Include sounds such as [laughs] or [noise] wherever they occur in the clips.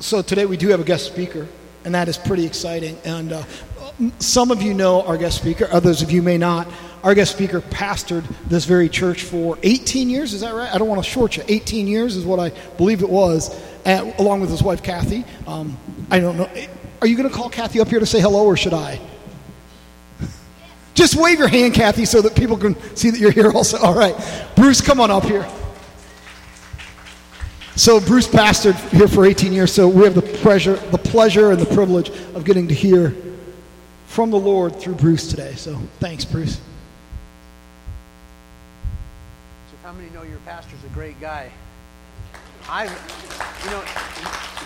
So today we do have a guest speaker, and that is pretty exciting. And uh, some of you know our guest speaker, others of you may not. Our guest speaker pastored this very church for 18 years, is that right? I don't want to short you. 18 years is what I believe it was, and, along with his wife Kathy. Um, I don't know. Are you going to call Kathy up here to say hello, or should I? Just wave your hand, Kathy, so that people can see that you're here also. All right. Bruce, come on up here. So Bruce pastored here for 18 years, so we have the pleasure, the pleasure and the privilege of getting to hear from the Lord through Bruce today. So thanks, Bruce. So how many know your pastor's a great guy? I, you know,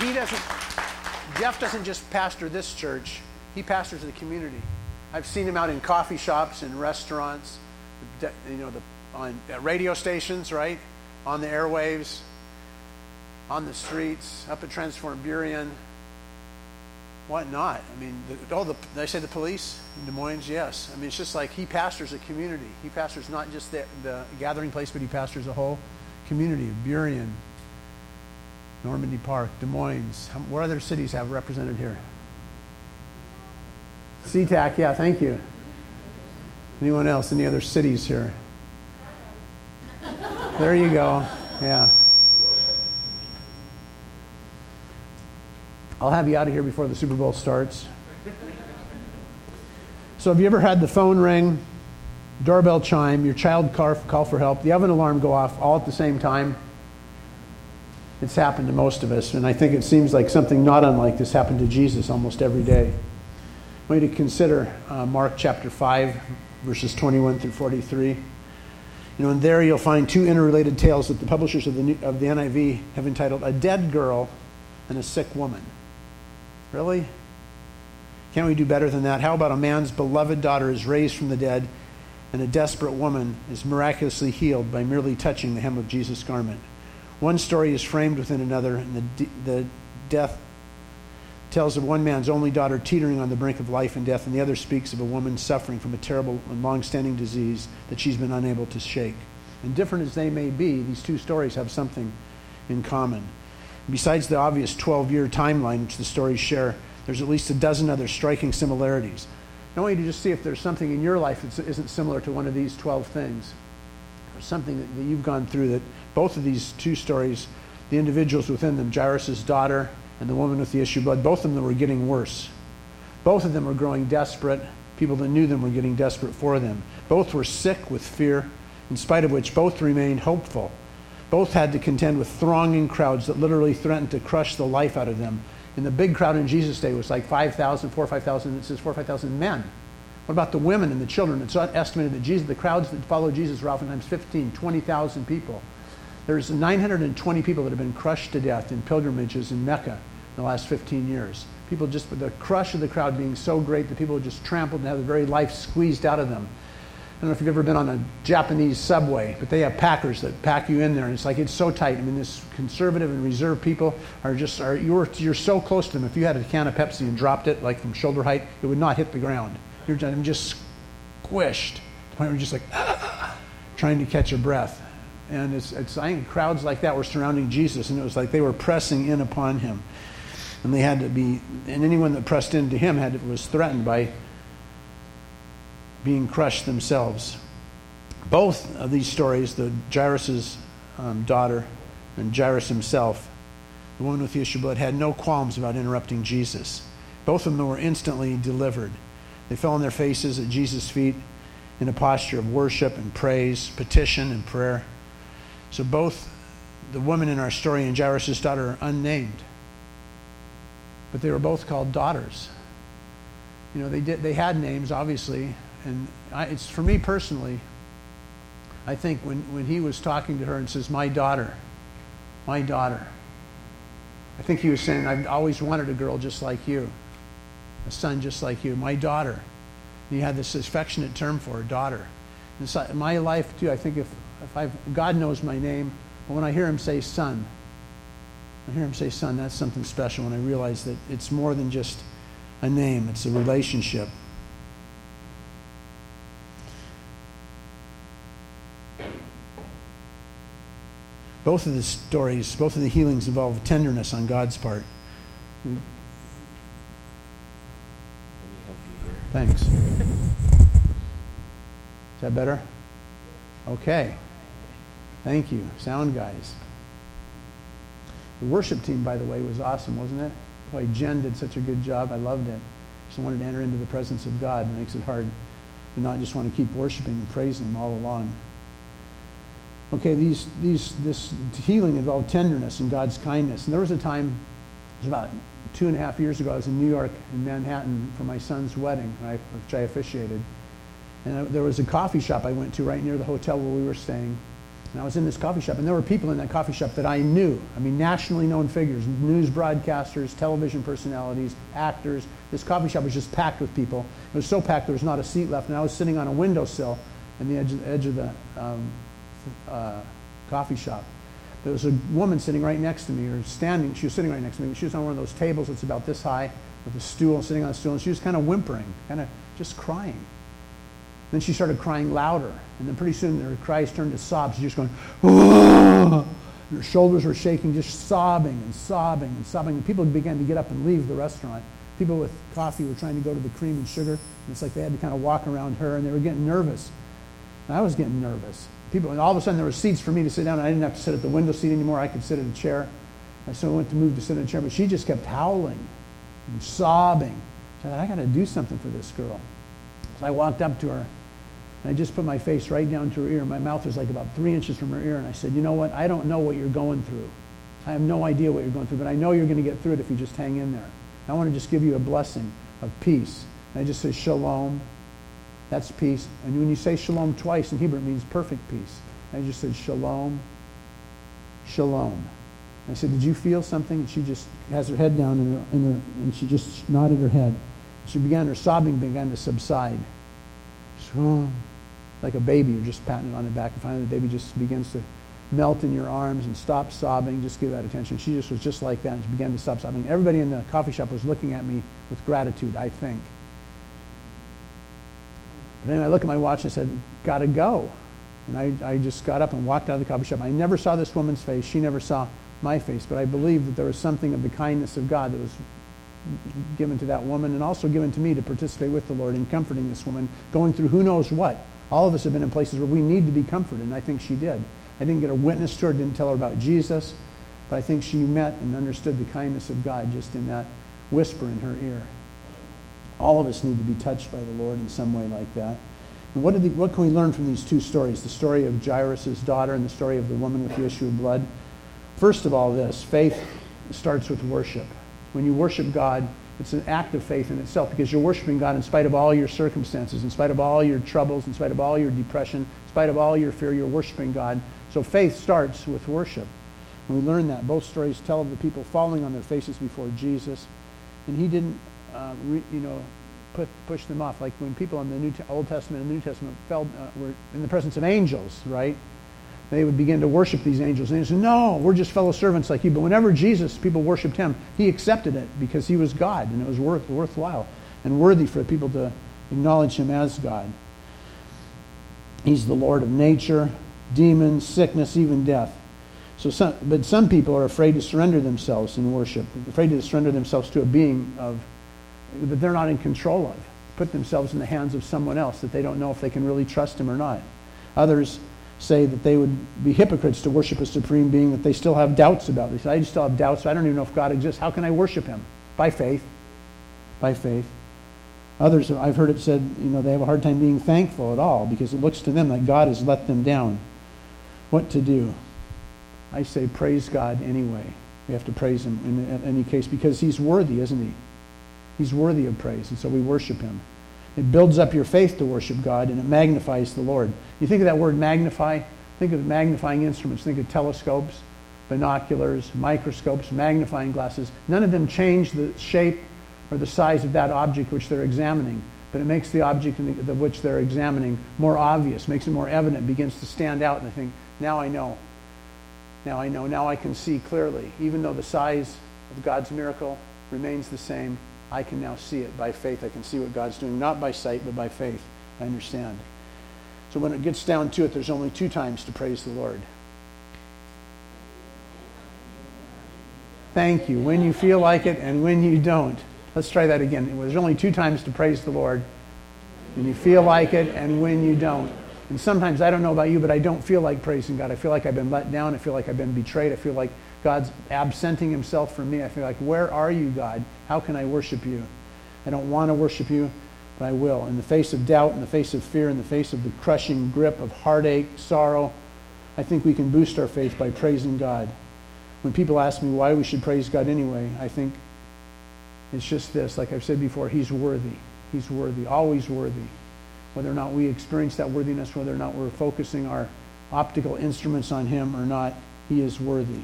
he doesn't. Jeff doesn't just pastor this church; he pastors the community. I've seen him out in coffee shops and restaurants, you know, the, on radio stations, right, on the airwaves on the streets, up at Transform Burien, whatnot. I mean, the, oh, the, did I say the police in Des Moines? Yes. I mean, it's just like he pastors a community. He pastors not just the, the gathering place, but he pastors a whole community of Burien, Normandy Park, Des Moines. What other cities have represented here? SeaTac, yeah, thank you. Anyone else? Any other cities here? There you go. Yeah. I'll have you out of here before the Super Bowl starts. So, have you ever had the phone ring, doorbell chime, your child call for help, the oven alarm go off all at the same time? It's happened to most of us, and I think it seems like something not unlike this happened to Jesus almost every day. I want you to consider uh, Mark chapter 5, verses 21 through 43. You know, and there you'll find two interrelated tales that the publishers of the, of the NIV have entitled A Dead Girl and a Sick Woman. Really? Can't we do better than that? How about a man's beloved daughter is raised from the dead and a desperate woman is miraculously healed by merely touching the hem of Jesus' garment? One story is framed within another, and the, the death tells of one man's only daughter teetering on the brink of life and death, and the other speaks of a woman suffering from a terrible and long standing disease that she's been unable to shake. And different as they may be, these two stories have something in common. Besides the obvious 12 year timeline which the stories share, there's at least a dozen other striking similarities. I want you to just see if there's something in your life that isn't similar to one of these 12 things, or something that, that you've gone through that both of these two stories, the individuals within them, Jairus' daughter and the woman with the issue of blood, both of them were getting worse. Both of them were growing desperate. People that knew them were getting desperate for them. Both were sick with fear, in spite of which both remained hopeful both had to contend with thronging crowds that literally threatened to crush the life out of them. And the big crowd in Jesus' day was like 5,000, 4 or 5,000, it says 4 or 5,000 men. What about the women and the children? It's estimated that Jesus, the crowds that followed Jesus were oftentimes 15, 20,000 people. There's 920 people that have been crushed to death in pilgrimages in Mecca in the last 15 years. People just, the crush of the crowd being so great that people were just trampled and have the very life squeezed out of them. I don't know if you've ever been on a Japanese subway, but they have packers that pack you in there, and it's like it's so tight. I mean, this conservative and reserved people are just are you're you're so close to them. If you had a can of Pepsi and dropped it like from shoulder height, it would not hit the ground. You're just squished. To the point where you're just like [laughs] trying to catch your breath. And it's, it's I think crowds like that were surrounding Jesus, and it was like they were pressing in upon him, and they had to be, and anyone that pressed into him had was threatened by being crushed themselves. Both of these stories, the Jairus' um, daughter and Jairus himself, the woman with the issue of blood, had no qualms about interrupting Jesus. Both of them were instantly delivered. They fell on their faces at Jesus' feet in a posture of worship and praise, petition and prayer. So both the woman in our story and Jairus' daughter are unnamed. But they were both called daughters. You know, they, did, they had names, obviously, and I, it's for me personally, I think when, when he was talking to her and says, My daughter, my daughter, I think he was saying, I've always wanted a girl just like you, a son just like you, my daughter. And he had this affectionate term for her, daughter. And so in my life, too, I think if, if I've, God knows my name, but when I hear him say son, I hear him say son, that's something special when I realize that it's more than just a name, it's a relationship. Both of the stories, both of the healings involve tenderness on God's part. Thanks. Is that better? Okay. Thank you, sound guys. The worship team, by the way, was awesome, wasn't it? Boy, Jen did such a good job. I loved it. Just wanted to enter into the presence of God. It makes it hard to not just want to keep worshiping and praising Him all along. Okay, these, these, this healing involved tenderness and God's kindness. And there was a time, it was about two and a half years ago, I was in New York, in Manhattan, for my son's wedding, which I officiated. And there was a coffee shop I went to right near the hotel where we were staying. And I was in this coffee shop, and there were people in that coffee shop that I knew. I mean, nationally known figures, news broadcasters, television personalities, actors. This coffee shop was just packed with people. It was so packed there was not a seat left, and I was sitting on a windowsill in the edge, edge of the um, uh, coffee shop. There was a woman sitting right next to me, or standing. She was sitting right next to me. She was on one of those tables that's about this high, with a stool, sitting on a stool, and she was kind of whimpering, kind of just crying. Then she started crying louder. And then pretty soon her cries turned to sobs. She's just going, Whoa! her shoulders were shaking, just sobbing and sobbing and sobbing. And people began to get up and leave the restaurant. People with coffee were trying to go to the cream and sugar. And it's like they had to kind of walk around her, and they were getting nervous. And I was getting nervous. People, and all of a sudden there were seats for me to sit down. And I didn't have to sit at the window seat anymore. I could sit in a chair. And so I went to move to sit in a chair, but she just kept howling and sobbing. So I thought, I got to do something for this girl. So I walked up to her and I just put my face right down to her ear. My mouth was like about three inches from her ear. And I said, You know what? I don't know what you're going through. I have no idea what you're going through, but I know you're going to get through it if you just hang in there. I want to just give you a blessing of peace. And I just say, Shalom. That's peace. And when you say shalom twice in Hebrew, it means perfect peace. And I just said, Shalom. Shalom. I said, Did you feel something? And she just has her head down in her, in her, and she just nodded her head. She began, her sobbing began to subside. Shalom like a baby, you're just patting it on the back, and finally the baby just begins to melt in your arms and stop sobbing. Just give that attention. She just was just like that, and she began to stop sobbing. Everybody in the coffee shop was looking at me with gratitude, I think. But then I looked at my watch and I said, Gotta go. And I, I just got up and walked out of the coffee shop. I never saw this woman's face. She never saw my face. But I believe that there was something of the kindness of God that was given to that woman and also given to me to participate with the Lord in comforting this woman going through who knows what. All of us have been in places where we need to be comforted, and I think she did. I didn't get a witness to her, didn't tell her about Jesus, but I think she met and understood the kindness of God just in that whisper in her ear. All of us need to be touched by the Lord in some way like that. And what, the, what can we learn from these two stories? The story of Jairus' daughter and the story of the woman with the issue of blood. First of all, this faith starts with worship. When you worship God, it's an act of faith in itself because you're worshiping God in spite of all your circumstances, in spite of all your troubles, in spite of all your depression, in spite of all your fear, you're worshiping God. So faith starts with worship. And we learn that. Both stories tell of the people falling on their faces before Jesus. And he didn't, uh, re, you know, push them off. Like when people in the New Old Testament and New Testament fell, uh, were in the presence of angels, right? they would begin to worship these angels. And they said, No, we're just fellow servants like you. But whenever Jesus, people worshiped him, he accepted it because he was God and it was worth, worthwhile and worthy for people to acknowledge him as God. He's the Lord of nature, demons, sickness, even death. So some, but some people are afraid to surrender themselves in worship, afraid to surrender themselves to a being of, that they're not in control of, put themselves in the hands of someone else that they don't know if they can really trust him or not. Others say that they would be hypocrites to worship a supreme being that they still have doubts about. They say, I still have doubts. I don't even know if God exists. How can I worship him? By faith. By faith. Others, I've heard it said, you know, they have a hard time being thankful at all because it looks to them like God has let them down. What to do? I say, praise God anyway. We have to praise him in any case because he's worthy, isn't he? He's worthy of praise, and so we worship him. It builds up your faith to worship God and it magnifies the Lord. You think of that word magnify, think of magnifying instruments, think of telescopes, binoculars, microscopes, magnifying glasses. None of them change the shape or the size of that object which they're examining, but it makes the object of which they're examining more obvious, makes it more evident, begins to stand out, and I think, now I know. Now I know. Now I can see clearly. Even though the size of God's miracle remains the same, I can now see it by faith. I can see what God's doing, not by sight, but by faith. I understand. So when it gets down to it, there's only two times to praise the Lord. Thank you. When you feel like it and when you don't. Let's try that again. There's only two times to praise the Lord. When you feel like it and when you don't. And sometimes, I don't know about you, but I don't feel like praising God. I feel like I've been let down. I feel like I've been betrayed. I feel like God's absenting himself from me. I feel like, where are you, God? How can I worship you? I don't want to worship you, but I will. In the face of doubt, in the face of fear, in the face of the crushing grip of heartache, sorrow, I think we can boost our faith by praising God. When people ask me why we should praise God anyway, I think it's just this. Like I've said before, He's worthy. He's worthy, always worthy. Whether or not we experience that worthiness, whether or not we're focusing our optical instruments on Him or not, He is worthy.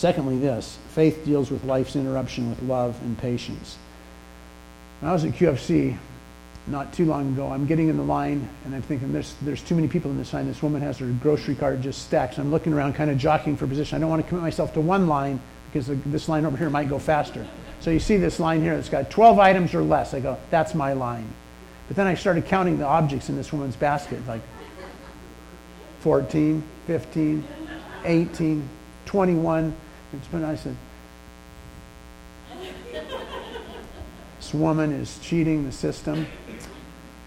Secondly, this faith deals with life's interruption with love and patience. When I was at QFC not too long ago, I'm getting in the line and I'm thinking, there's, there's too many people in this line. This woman has her grocery cart just stacked. So I'm looking around, kind of jockeying for position. I don't want to commit myself to one line because this line over here might go faster. So you see this line here that's got 12 items or less. I go, that's my line. But then I started counting the objects in this woman's basket, like 14, 15, 18, 21. It's I said, this woman is cheating the system.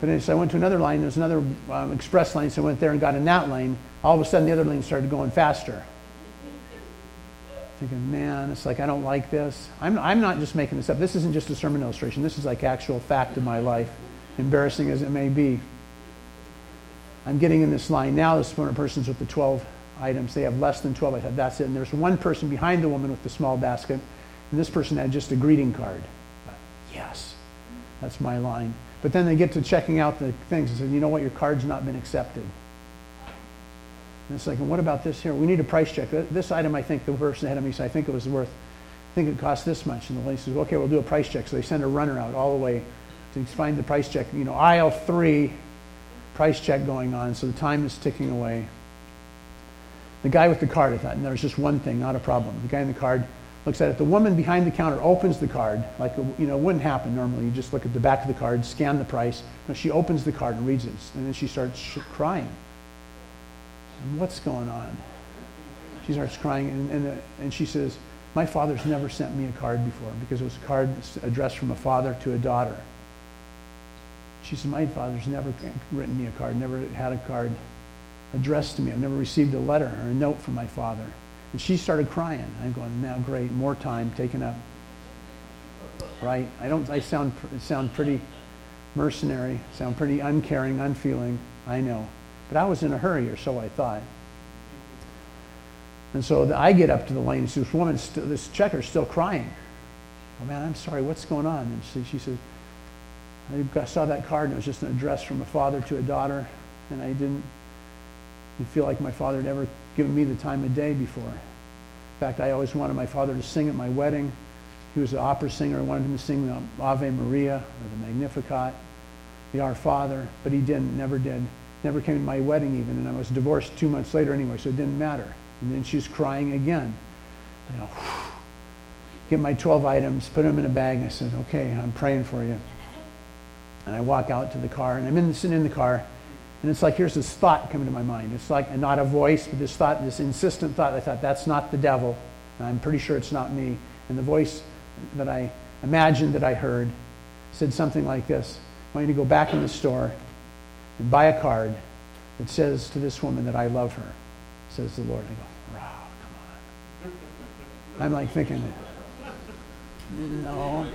But as I went to another line, there's another um, express lane, so I went there and got in that lane. All of a sudden, the other lane started going faster. Thinking, man, it's like I don't like this. I'm, I'm not just making this up. This isn't just a sermon illustration. This is like actual fact of my life, embarrassing as it may be. I'm getting in this line now. This one person's with the 12 items. They have less than 12. I said, that's it. And there's one person behind the woman with the small basket, and this person had just a greeting card. Yes, that's my line. But then they get to checking out the things and say, you know what, your card's not been accepted. And it's like, and what about this here? We need a price check. This item, I think the person ahead of me said, I think it was worth, I think it cost this much. And the lady says, okay, we'll do a price check. So they send a runner out all the way to find the price check. You know, aisle three, price check going on. So the time is ticking away. The guy with the card, I thought, and there's just one thing, not a problem. The guy in the card looks at it. The woman behind the counter opens the card, like, you know, it wouldn't happen normally. You just look at the back of the card, scan the price. No, she opens the card and reads it, and then she starts crying. And what's going on? She starts crying, and, and, and she says, My father's never sent me a card before because it was a card addressed from a father to a daughter. She said, My father's never written me a card, never had a card addressed to me. I've never received a letter or a note from my father. And she started crying. I'm going, now great, more time taken up. Right? I don't. I sound sound pretty mercenary. Sound pretty uncaring, unfeeling. I know, but I was in a hurry, or so I thought. And so I get up to the lane. And this woman, st- this checker's still crying. Oh man, I'm sorry. What's going on? And she, she said, I saw that card, and it was just an address from a father to a daughter, and I didn't I feel like my father had ever given me the time of day before. In fact, I always wanted my father to sing at my wedding. He was an opera singer. I wanted him to sing the Ave Maria or the Magnificat, the Our Father, but he didn't, never did. Never came to my wedding even, and I was divorced two months later anyway, so it didn't matter. And then she's crying again. You know, [sighs] get my 12 items, put them in a bag. And I said, okay, I'm praying for you. And I walk out to the car, and I'm in, sitting in the car, and it's like, here's this thought coming to my mind. It's like not a voice, but this thought, this insistent thought. I thought, that's not the devil. I'm pretty sure it's not me. And the voice that I imagined that I heard said something like this I want you to go back in the store and buy a card that says to this woman that I love her, says the Lord. I go, wow, come on. I'm like thinking, no.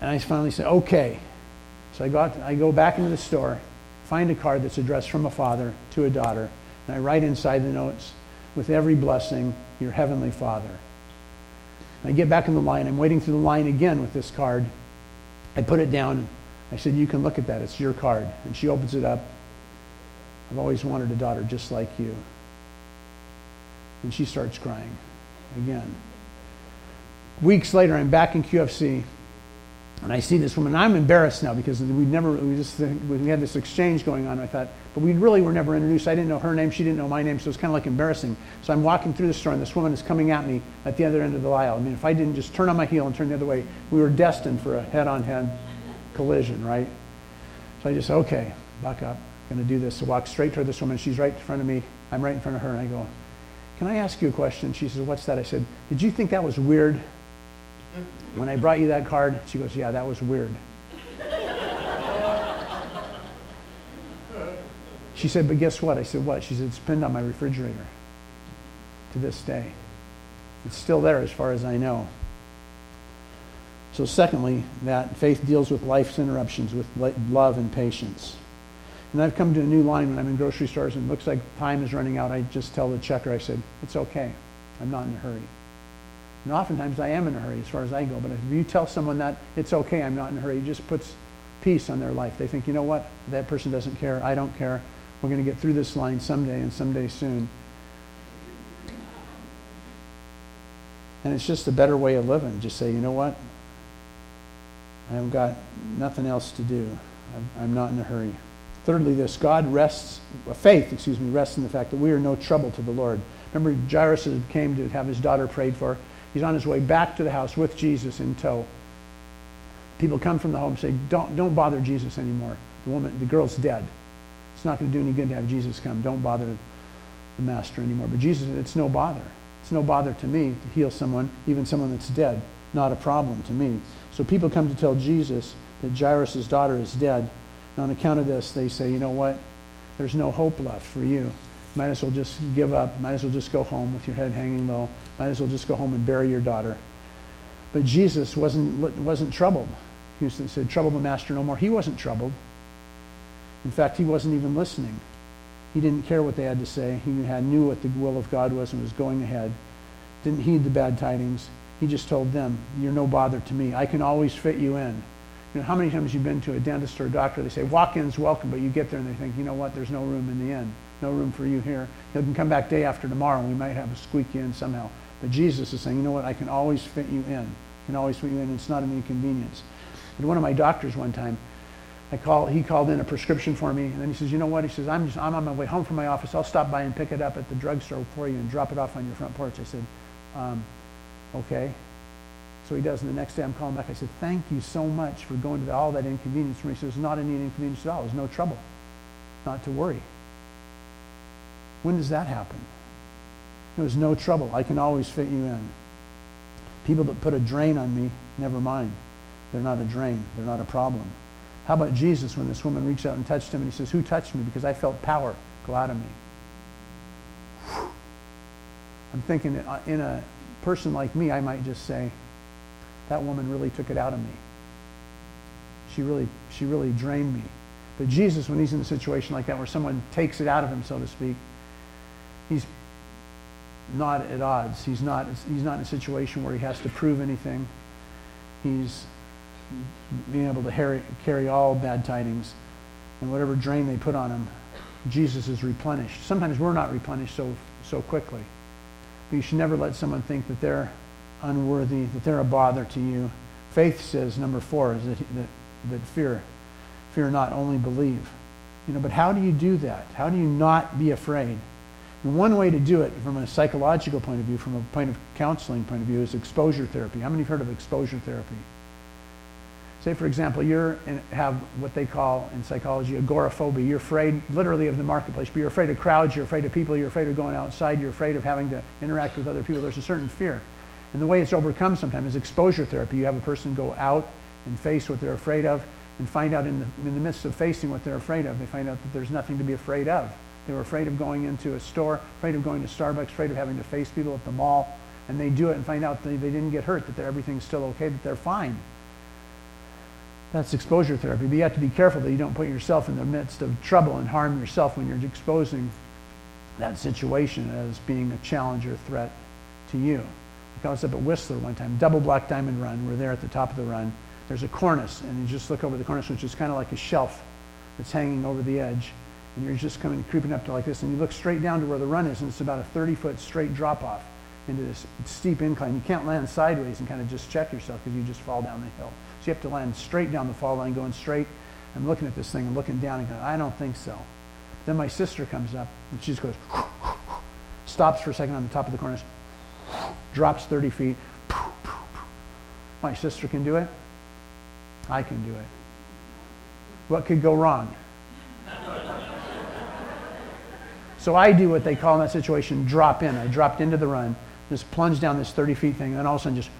And I finally said, okay. So I, I go back into the store, find a card that's addressed from a father to a daughter, and I write inside the notes, with every blessing, your heavenly Father. And I get back in the line. I'm waiting through the line again with this card. I put it down. I said, You can look at that. It's your card. And she opens it up. I've always wanted a daughter just like you. And she starts crying again. Weeks later, I'm back in QFC. And I see this woman. I'm embarrassed now because we never, we just, we had this exchange going on. I thought, but we really were never introduced. I didn't know her name. She didn't know my name. So it's kind of like embarrassing. So I'm walking through the store and this woman is coming at me at the other end of the aisle. I mean, if I didn't just turn on my heel and turn the other way, we were destined for a head on head collision, right? So I just okay, buck up. I'm going to do this. So walk straight toward this woman. She's right in front of me. I'm right in front of her, and I go, Can I ask you a question? She says, What's that? I said, Did you think that was weird when I brought you that card? She goes, Yeah, that was weird. She said, But guess what? I said, What? She said, It's pinned on my refrigerator to this day. It's still there as far as I know. So, secondly, that faith deals with life's interruptions with love and patience. And I've come to a new line when I'm in grocery stores and it looks like time is running out. I just tell the checker, I said, It's okay. I'm not in a hurry. And oftentimes I am in a hurry as far as I go. But if you tell someone that it's okay, I'm not in a hurry, it just puts peace on their life. They think, you know what? That person doesn't care. I don't care. We're going to get through this line someday and someday soon. And it's just a better way of living. Just say, you know what? I've got nothing else to do. I'm not in a hurry. Thirdly, this God rests, faith, excuse me, rests in the fact that we are no trouble to the Lord. Remember, Jairus came to have his daughter prayed for. He's on his way back to the house with Jesus in tow. People come from the home and say, don't, don't bother Jesus anymore. The woman, the girl's dead. It's not going to do any good to have Jesus come. Don't bother the master anymore. But Jesus, it's no bother. It's no bother to me to heal someone, even someone that's dead. Not a problem to me. So people come to tell Jesus that Jairus' daughter is dead. And on account of this, they say, you know what? There's no hope left for you. Might as well just give up. Might as well just go home with your head hanging low. Might as well just go home and bury your daughter. But Jesus wasn't, wasn't troubled. He said, Trouble the master no more. He wasn't troubled. In fact, he wasn't even listening. He didn't care what they had to say. He had, knew what the will of God was and was going ahead. Didn't heed the bad tidings. He just told them, You're no bother to me. I can always fit you in. You know, how many times you've been to a dentist or a doctor, they say, walk-in's welcome, but you get there and they think, you know what, there's no room in the inn. No room for you here. You can come back day after tomorrow and we might have a squeak in somehow. But Jesus is saying, you know what, I can always fit you in. I can always fit you in. It's not an inconvenience. But one of my doctors one time, I call, he called in a prescription for me, and then he says, you know what? He says, I'm, just, I'm on my way home from my office. I'll stop by and pick it up at the drugstore for you and drop it off on your front porch. I said, um, okay. So he does, and the next day I'm calling back. I said, thank you so much for going to all that inconvenience for me. He says, not any inconvenience at all. There's no trouble. Not to worry. When does that happen? There's no trouble. I can always fit you in. People that put a drain on me, never mind. They're not a drain. They're not a problem. How about Jesus when this woman reached out and touched him and he says, Who touched me? Because I felt power go out of me. I'm thinking uh, in a person like me, I might just say, that woman really took it out of me. She really, she really drained me. But Jesus, when he's in a situation like that where someone takes it out of him, so to speak, he's not at odds. He's not, he's not in a situation where he has to prove anything. He's being able to carry, all bad tidings and whatever drain they put on him, Jesus is replenished. Sometimes we're not replenished so, so quickly. But you should never let someone think that they're unworthy, that they're a bother to you. Faith says, number four, is that, that, that fear, fear not, only believe. You know, but how do you do that? How do you not be afraid? And one way to do it from a psychological point of view, from a point of counseling point of view, is exposure therapy. How many have heard of exposure therapy? Say, for example, you have what they call in psychology agoraphobia. You're afraid literally of the marketplace, but you're afraid of crowds, you're afraid of people, you're afraid of going outside, you're afraid of having to interact with other people. There's a certain fear. And the way it's overcome sometimes is exposure therapy. You have a person go out and face what they're afraid of and find out in the, in the midst of facing what they're afraid of, they find out that there's nothing to be afraid of. They were afraid of going into a store, afraid of going to Starbucks, afraid of having to face people at the mall, and they do it and find out that they didn't get hurt, that everything's still okay, that they're fine. That's exposure therapy. But you have to be careful that you don't put yourself in the midst of trouble and harm yourself when you're exposing that situation as being a challenge or threat to you. I was up at Whistler one time, double black diamond run. We're there at the top of the run. There's a cornice, and you just look over the cornice, which is kind of like a shelf that's hanging over the edge. And you're just coming, creeping up to like this, and you look straight down to where the run is, and it's about a 30 foot straight drop off into this steep incline. You can't land sideways and kind of just check yourself because you just fall down the hill. So you have to land straight down the fall line, going straight. I'm looking at this thing and looking down and going, I don't think so. Then my sister comes up and she just goes, [laughs] stops for a second on the top of the cornice, drops 30 feet. My sister can do it. I can do it. What could go wrong? So I do what they call in that situation drop in. I dropped into the run, just plunged down this 30 feet thing, and then all of a sudden just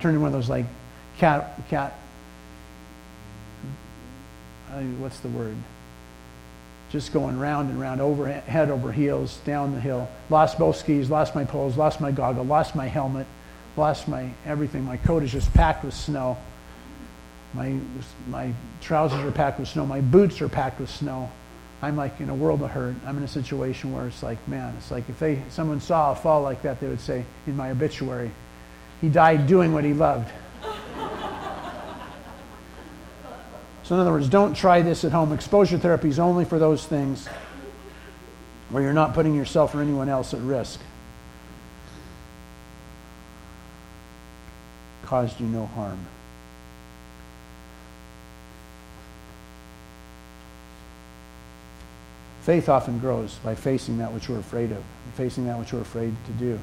turned into one of those like cat, cat, what's the word? Just going round and round, over head over heels, down the hill. Lost both skis, lost my poles, lost my goggle, lost my helmet, lost my everything. My coat is just packed with snow. My, my trousers are packed with snow. My boots are packed with snow. I'm like in a world of hurt. I'm in a situation where it's like, man, it's like if they, someone saw a fall like that, they would say in my obituary, he died doing what he loved. So, in other words, don't try this at home. Exposure therapy is only for those things where you're not putting yourself or anyone else at risk. Caused you no harm. Faith often grows by facing that which we're afraid of, facing that which we're afraid to do.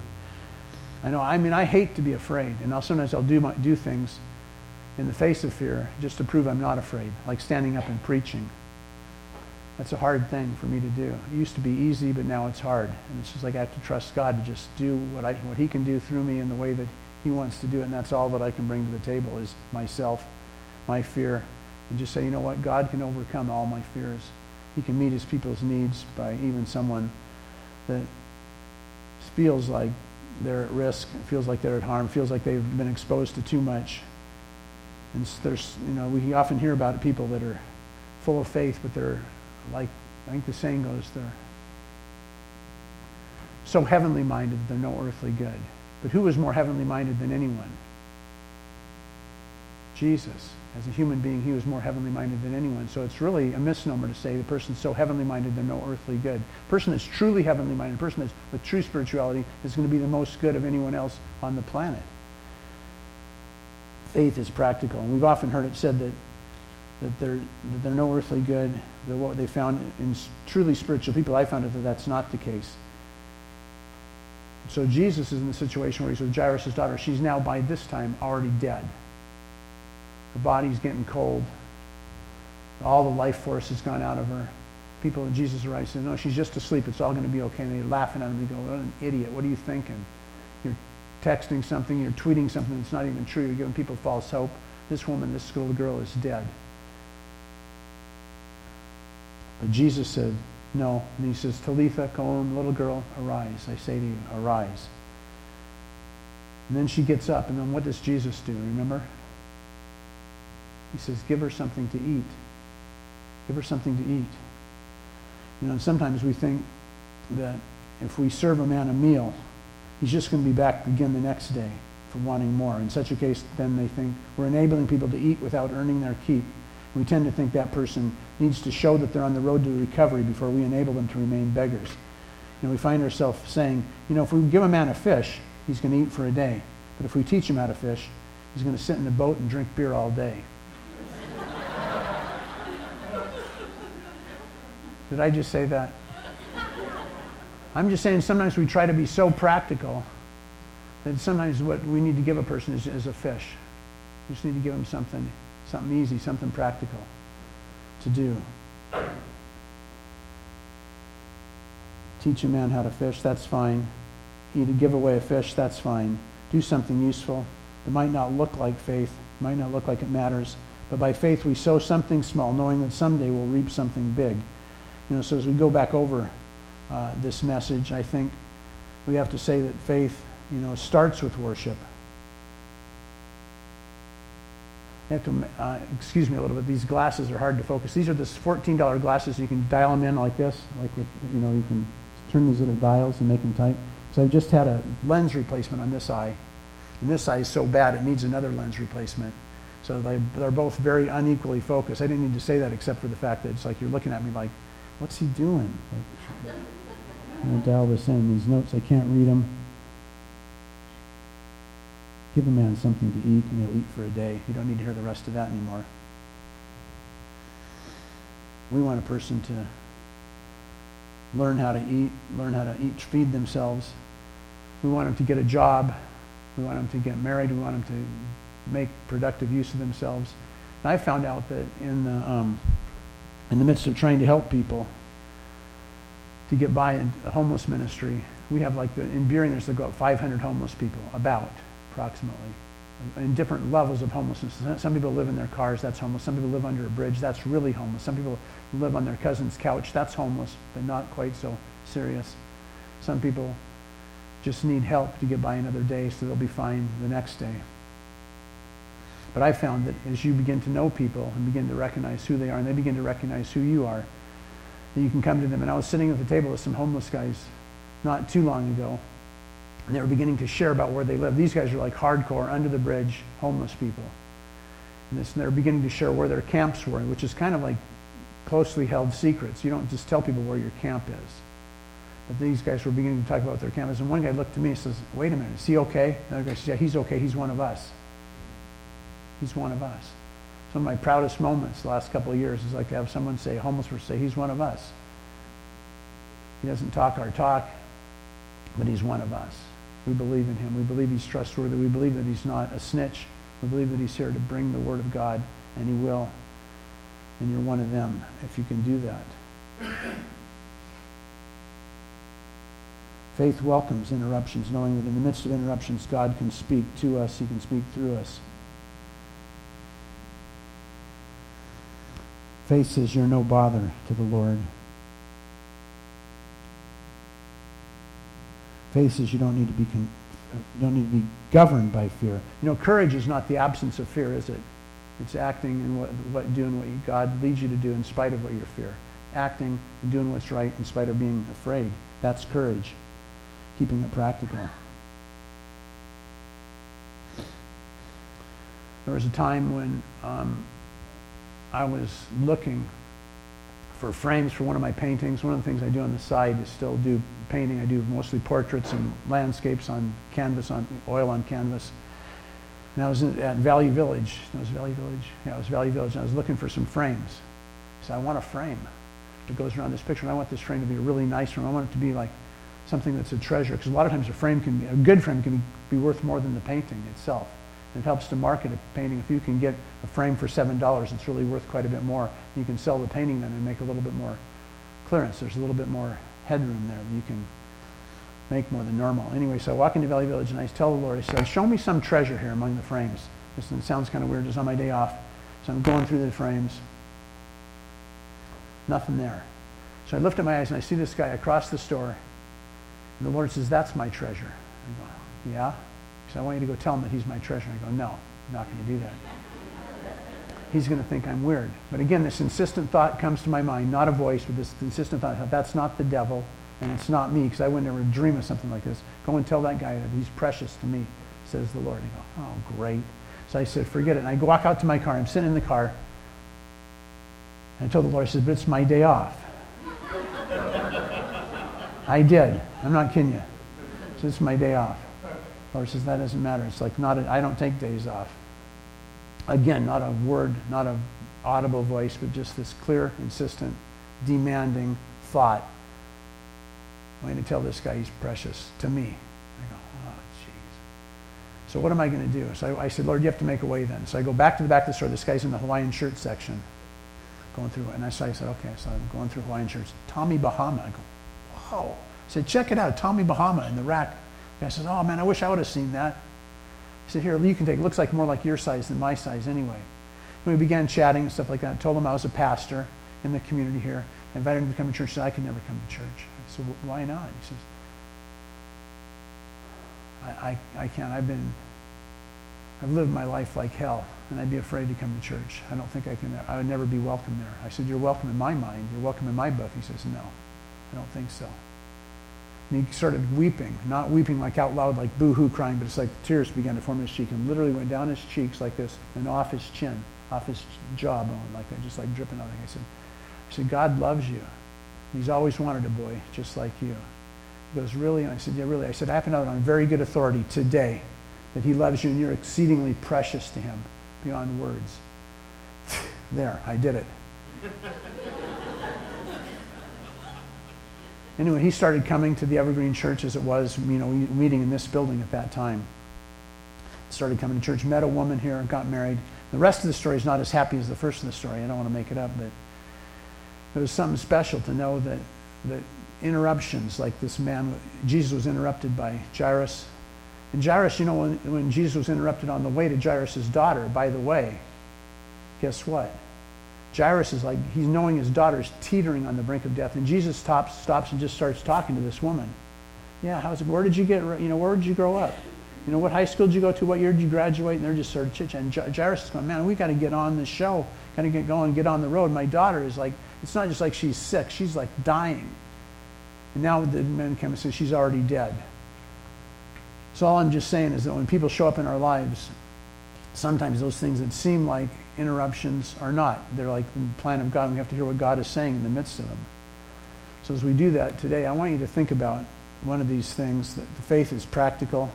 I know, I mean, I hate to be afraid, and I'll, sometimes I'll do, my, do things in the face of fear just to prove I'm not afraid, like standing up and preaching. That's a hard thing for me to do. It used to be easy, but now it's hard. And it's just like I have to trust God to just do what, I, what He can do through me in the way that He wants to do it. And that's all that I can bring to the table is myself, my fear, and just say, you know what? God can overcome all my fears. He can meet his people's needs by even someone that feels like they're at risk, feels like they're at harm, feels like they've been exposed to too much. And there's, you know, we often hear about people that are full of faith, but they're like, I think the saying goes, they're so heavenly minded they're no earthly good. But who is more heavenly minded than anyone? Jesus as a human being, he was more heavenly minded than anyone. So it's really a misnomer to say the person's so heavenly minded they're no earthly good. The person that's truly heavenly minded, the person that's with true spirituality, is going to be the most good of anyone else on the planet. Faith is practical. And we've often heard it said that, that, they're, that they're no earthly good. That what they found in truly spiritual people, I found it that that's not the case. So Jesus is in the situation where he's with Jairus' daughter. She's now, by this time, already dead. Her body's getting cold. All the life force has gone out of her. People in Jesus arrive say, no, she's just asleep. It's all going to be okay. And they're laughing at him. They go, what an idiot. What are you thinking? You're texting something. You're tweeting something that's not even true. You're giving people false hope. This woman, this little girl is dead. But Jesus said, no. And he says, Talitha, koum, little girl, arise. I say to you, arise. And then she gets up. And then what does Jesus do? Remember? He says, give her something to eat. Give her something to eat. You know, sometimes we think that if we serve a man a meal, he's just going to be back again the next day for wanting more. In such a case, then they think we're enabling people to eat without earning their keep. We tend to think that person needs to show that they're on the road to recovery before we enable them to remain beggars. And we find ourselves saying, you know, if we give a man a fish, he's going to eat for a day. But if we teach him how to fish, he's going to sit in a boat and drink beer all day. [laughs] Did I just say that? I'm just saying sometimes we try to be so practical that sometimes what we need to give a person is, is a fish. We just need to give them something, something easy, something practical to do. Teach a man how to fish, that's fine. You to give away a fish, that's fine. Do something useful. It might not look like faith, it might not look like it matters, but by faith we sow something small, knowing that someday we'll reap something big. You know, so as we go back over uh, this message, I think we have to say that faith, you know, starts with worship. You have to, uh, excuse me a little bit, these glasses are hard to focus. These are the $14 glasses. You can dial them in like this, like with, you know, you can turn these little dials and make them tight. So I just had a lens replacement on this eye. And this eye is so bad it needs another lens replacement. So they, they're both very unequally focused. I didn't need to say that except for the fact that it's like you're looking at me like, What's he doing? Like, Dial this in. These notes, I can't read them. Give a man something to eat, and he'll eat for a day. You don't need to hear the rest of that anymore. We want a person to learn how to eat, learn how to eat, feed themselves. We want them to get a job. We want them to get married. We want them to make productive use of themselves. And I found out that in the um, in the midst of trying to help people to get by in homeless ministry, we have like the, in Burien, there's about 500 homeless people, about approximately, in different levels of homelessness. Some people live in their cars, that's homeless. Some people live under a bridge, that's really homeless. Some people live on their cousin's couch, that's homeless, but not quite so serious. Some people just need help to get by another day so they'll be fine the next day. But I found that as you begin to know people and begin to recognize who they are and they begin to recognize who you are, that you can come to them. And I was sitting at the table with some homeless guys not too long ago, and they were beginning to share about where they live. These guys are like hardcore, under the bridge, homeless people. And, this, and they're beginning to share where their camps were, which is kind of like closely held secrets. You don't just tell people where your camp is. But these guys were beginning to talk about their camp. And one guy looked to me and says, wait a minute, is he okay? Another guy says, yeah, he's okay. He's one of us. He's one of us. Some of my proudest moments the last couple of years is like to have someone say, homeless person say, he's one of us. He doesn't talk our talk, but he's one of us. We believe in him. We believe he's trustworthy. We believe that he's not a snitch. We believe that he's here to bring the word of God, and he will. And you're one of them if you can do that. Faith welcomes interruptions, knowing that in the midst of interruptions, God can speak to us, he can speak through us. Says you're no bother to the Lord. Faces, you don't need to be con- don't need to be governed by fear. You know, courage is not the absence of fear, is it? It's acting and what, what doing what God leads you to do in spite of what you fear. Acting and doing what's right in spite of being afraid. That's courage. Keeping it practical. There was a time when um, I was looking for frames for one of my paintings. One of the things I do on the side is still do painting. I do mostly portraits and landscapes on canvas, on oil on canvas. And I was in, at Value Village. That was Value Village? Yeah, it was Value Village. And I was looking for some frames. So I want a frame that goes around this picture. And I want this frame to be a really nice frame. I want it to be like something that's a treasure. Because a lot of times a frame can be, a good frame can be worth more than the painting itself. It helps to market a painting. If you can get a frame for $7, it's really worth quite a bit more. You can sell the painting then and make a little bit more clearance. There's a little bit more headroom there you can make more than normal. Anyway, so I walk into Value Village and I tell the Lord, I said, show me some treasure here among the frames. This sounds kind of weird, It's on my day off. So I'm going through the frames. Nothing there. So I lift up my eyes and I see this guy across the store. And the Lord says, that's my treasure. I go, yeah? Said, I want you to go tell him that he's my treasure. I go, no, I'm not going to do that. He's going to think I'm weird. But again, this insistent thought comes to my mind, not a voice, but this insistent thought, that's not the devil, and it's not me, because I would never dream of something like this. Go and tell that guy that he's precious to me, says the Lord. I go, oh, great. So I said, forget it. And I walk out to my car. I'm sitting in the car. And I told the Lord, I said, but it's my day off. [laughs] I did. I'm not kidding you. So it's my day off. Lord says, that doesn't matter. It's like not, I don't take days off. Again, not a word, not a audible voice, but just this clear, insistent, demanding thought. I'm going to tell this guy he's precious to me. I go, oh, jeez. So what am I going to do? So I, I, said, Lord, you have to make a way then. So I go back to the back of the store. This guy's in the Hawaiian shirt section, going through. And I, so I said, okay. So I'm going through Hawaiian shirts. Tommy Bahama. I go, wow. I said, check it out. Tommy Bahama in the rack. Guy says, oh, man, I wish I would have seen that. He said, Here, you can take it. looks like more like your size than my size anyway. And we began chatting and stuff like that. I told him I was a pastor in the community here. I invited him to come to church. He said, I could never come to church. I said, Why not? He says, I, I, I can't. I've been, I've lived my life like hell, and I'd be afraid to come to church. I don't think I can, I would never be welcome there. I said, You're welcome in my mind. You're welcome in my book. He says, No, I don't think so. And he started weeping, not weeping like out loud, like boo-hoo crying, but it's like tears began to form in his cheek and literally went down his cheeks like this and off his chin, off his jawbone like that, just like dripping out. I said, I said, God loves you. He's always wanted a boy just like you. He goes, really? And I said, yeah, really. I said, I happen to on very good authority today that he loves you and you're exceedingly precious to him beyond words. [laughs] there, I did it. Anyway, he started coming to the Evergreen Church as it was, you know, meeting in this building at that time. Started coming to church, met a woman here, got married. The rest of the story is not as happy as the first of the story. I don't want to make it up, but It was something special to know that, that interruptions, like this man, Jesus was interrupted by Jairus. And Jairus, you know, when, when Jesus was interrupted on the way to Jairus' daughter, by the way, guess what? Jairus is like, he's knowing his daughter's teetering on the brink of death. And Jesus stops, stops and just starts talking to this woman. Yeah, how's it, where did you get, you know, where did you grow up? You know, what high school did you go to? What year did you graduate? And they're just sort of chit chatting. Jairus is going, man, we got to get on the show, got to get going, get on the road. My daughter is like, it's not just like she's sick, she's like dying. And now the man come and say she's already dead. So all I'm just saying is that when people show up in our lives, sometimes those things that seem like interruptions are not. They're like the plan of God, we have to hear what God is saying in the midst of them. So as we do that today, I want you to think about one of these things that the faith is practical.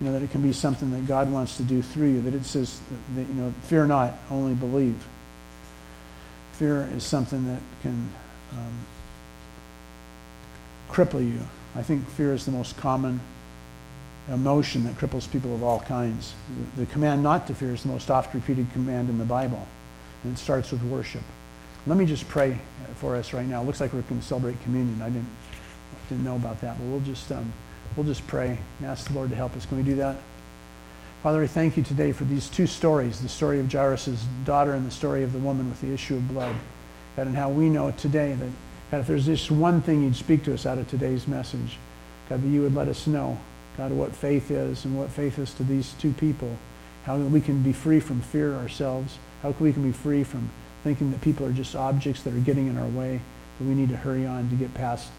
You know, that it can be something that God wants to do through you, that it says that, you know, fear not, only believe. Fear is something that can um, cripple you. I think fear is the most common emotion that cripples people of all kinds. The command not to fear is the most oft repeated command in the Bible, and it starts with worship. Let me just pray for us right now. It looks like we're going to celebrate communion. I didn't, didn't know about that, but we'll just, um, we'll just pray and ask the Lord to help us. Can we do that? Father, I thank you today for these two stories the story of Jairus' daughter and the story of the woman with the issue of blood. God, and how we know today that, God, if there's just one thing you'd speak to us out of today's message, God, that you would let us know God, what faith is and what faith is to these two people. How we can be free from fear ourselves. How we can be free from thinking that people are just objects that are getting in our way, that we need to hurry on to get past.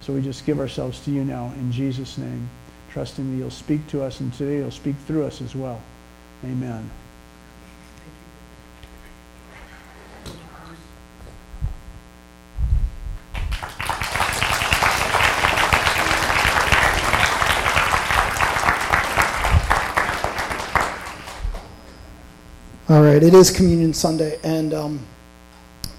So we just give ourselves to you now in Jesus' name, trusting that you'll speak to us, and today you'll speak through us as well. Amen. All right, it is Communion Sunday, and um,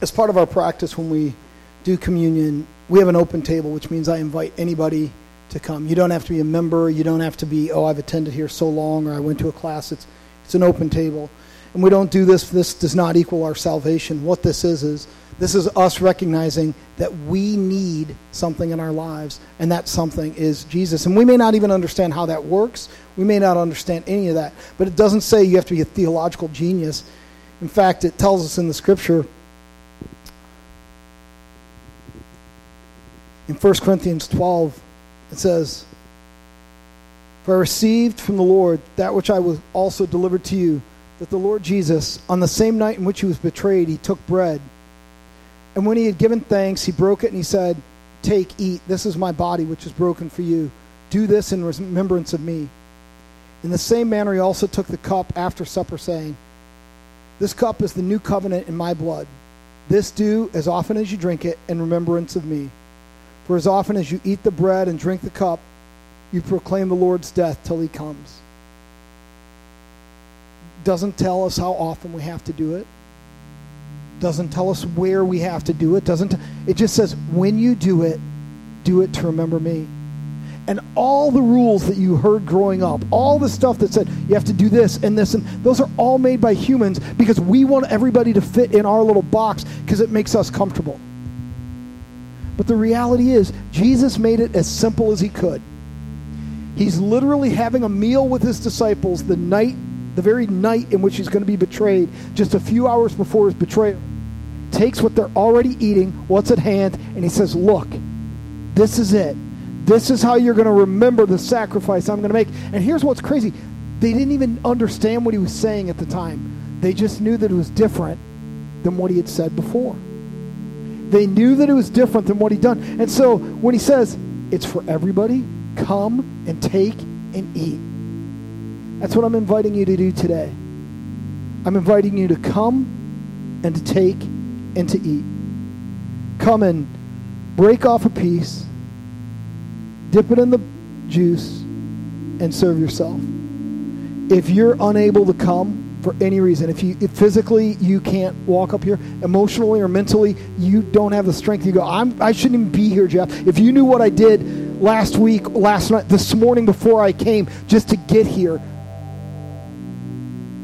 as part of our practice when we do communion, we have an open table, which means I invite anybody to come. You don't have to be a member. You don't have to be, oh, I've attended here so long, or I went to a class. It's it's an open table, and we don't do this. This does not equal our salvation. What this is is this is us recognizing that we need something in our lives, and that something is Jesus. And we may not even understand how that works. We may not understand any of that. But it doesn't say you have to be a theological genius. In fact, it tells us in the scripture in 1 Corinthians 12, it says, For I received from the Lord that which I was also delivered to you, that the Lord Jesus, on the same night in which he was betrayed, he took bread. And when he had given thanks, he broke it and he said, Take, eat. This is my body, which is broken for you. Do this in remembrance of me. In the same manner, he also took the cup after supper, saying, This cup is the new covenant in my blood. This do as often as you drink it in remembrance of me. For as often as you eat the bread and drink the cup, you proclaim the Lord's death till he comes. Doesn't tell us how often we have to do it doesn't tell us where we have to do it doesn't it just says when you do it do it to remember me and all the rules that you heard growing up all the stuff that said you have to do this and this and those are all made by humans because we want everybody to fit in our little box because it makes us comfortable. But the reality is jesus made it as simple as he could. He's literally having a meal with his disciples the night the very night in which he's going to be betrayed, just a few hours before his betrayal, takes what they're already eating, what's at hand, and he says, Look, this is it. This is how you're going to remember the sacrifice I'm going to make. And here's what's crazy they didn't even understand what he was saying at the time, they just knew that it was different than what he had said before. They knew that it was different than what he'd done. And so when he says, It's for everybody, come and take and eat. That's what I'm inviting you to do today. I'm inviting you to come and to take and to eat. Come and break off a piece, dip it in the juice, and serve yourself. If you're unable to come for any reason, if you if physically you can't walk up here, emotionally or mentally you don't have the strength, you go, I'm, I shouldn't even be here, Jeff. If you knew what I did last week, last night, this morning before I came, just to get here,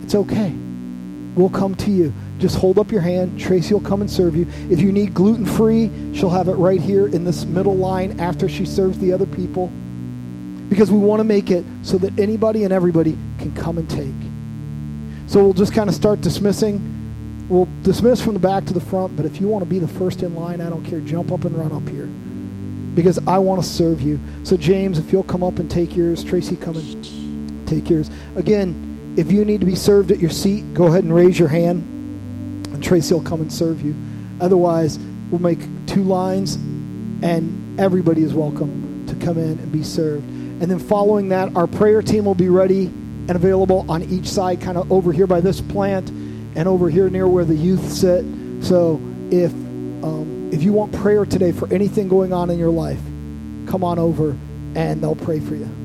it's okay. We'll come to you. Just hold up your hand. Tracy will come and serve you. If you need gluten free, she'll have it right here in this middle line after she serves the other people. Because we want to make it so that anybody and everybody can come and take. So we'll just kind of start dismissing. We'll dismiss from the back to the front, but if you want to be the first in line, I don't care. Jump up and run up here. Because I want to serve you. So, James, if you'll come up and take yours, Tracy, come and take yours. Again, if you need to be served at your seat, go ahead and raise your hand, and Tracy will come and serve you. Otherwise, we'll make two lines, and everybody is welcome to come in and be served. And then, following that, our prayer team will be ready and available on each side, kind of over here by this plant and over here near where the youth sit. So if um, if you want prayer today for anything going on in your life, come on over and they'll pray for you.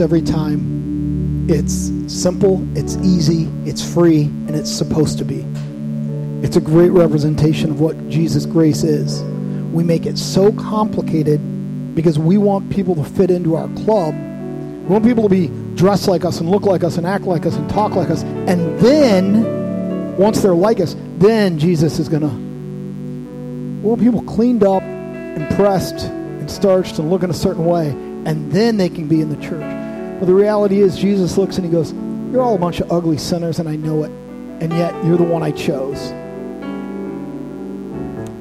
Every time. It's simple, it's easy, it's free, and it's supposed to be. It's a great representation of what Jesus' grace is. We make it so complicated because we want people to fit into our club. We want people to be dressed like us and look like us and act like us and talk like us. And then, once they're like us, then Jesus is going to. We want people cleaned up and pressed and starched and looking a certain way. And then they can be in the church. But the reality is, Jesus looks and he goes, You're all a bunch of ugly sinners, and I know it. And yet, you're the one I chose.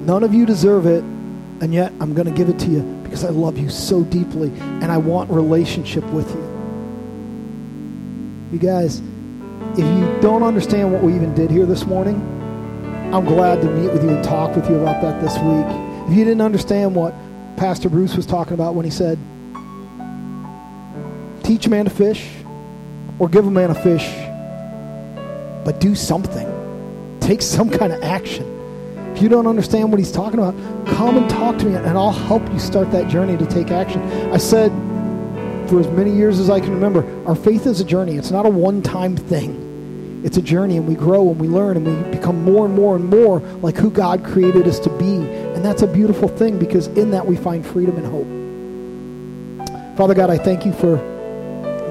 None of you deserve it, and yet I'm going to give it to you because I love you so deeply and I want relationship with you. You guys, if you don't understand what we even did here this morning, I'm glad to meet with you and talk with you about that this week. If you didn't understand what Pastor Bruce was talking about when he said, teach a man to fish or give a man a fish, but do something. Take some kind of action. If you don't understand what he's talking about, come and talk to me and I'll help you start that journey to take action. I said for as many years as I can remember, our faith is a journey. It's not a one time thing. It's a journey, and we grow and we learn and we become more and more and more like who God created us to be. And that's a beautiful thing because in that we find freedom and hope. Father God, I thank you for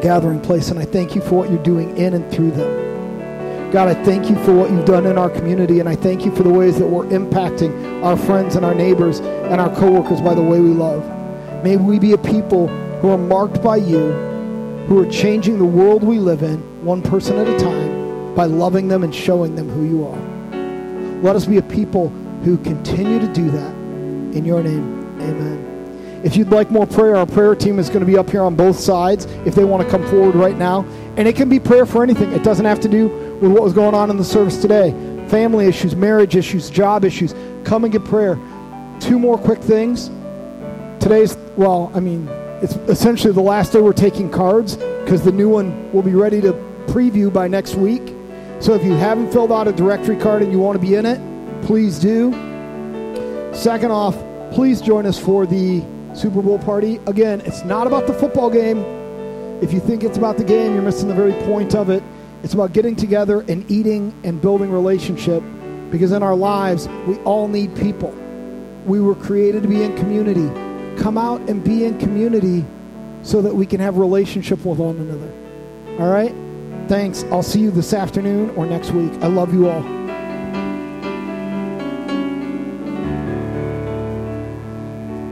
gathering place, and I thank you for what you're doing in and through them. God, I thank you for what you've done in our community, and I thank you for the ways that we're impacting our friends and our neighbors and our coworkers by the way we love. May we be a people who are marked by you, who are changing the world we live in, one person at a time, by loving them and showing them who you are. Let us be a people who continue to do that. In your name, amen. If you'd like more prayer, our prayer team is going to be up here on both sides if they want to come forward right now. And it can be prayer for anything. It doesn't have to do with what was going on in the service today family issues, marriage issues, job issues. Come and get prayer. Two more quick things. Today's, well, I mean, it's essentially the last day we're taking cards because the new one will be ready to preview by next week. So if you haven't filled out a directory card and you want to be in it, please do. Second off, please join us for the Super Bowl party. Again, it's not about the football game. If you think it's about the game, you're missing the very point of it. It's about getting together and eating and building relationship because in our lives, we all need people. We were created to be in community. Come out and be in community so that we can have relationship with one another. All right? Thanks. I'll see you this afternoon or next week. I love you all.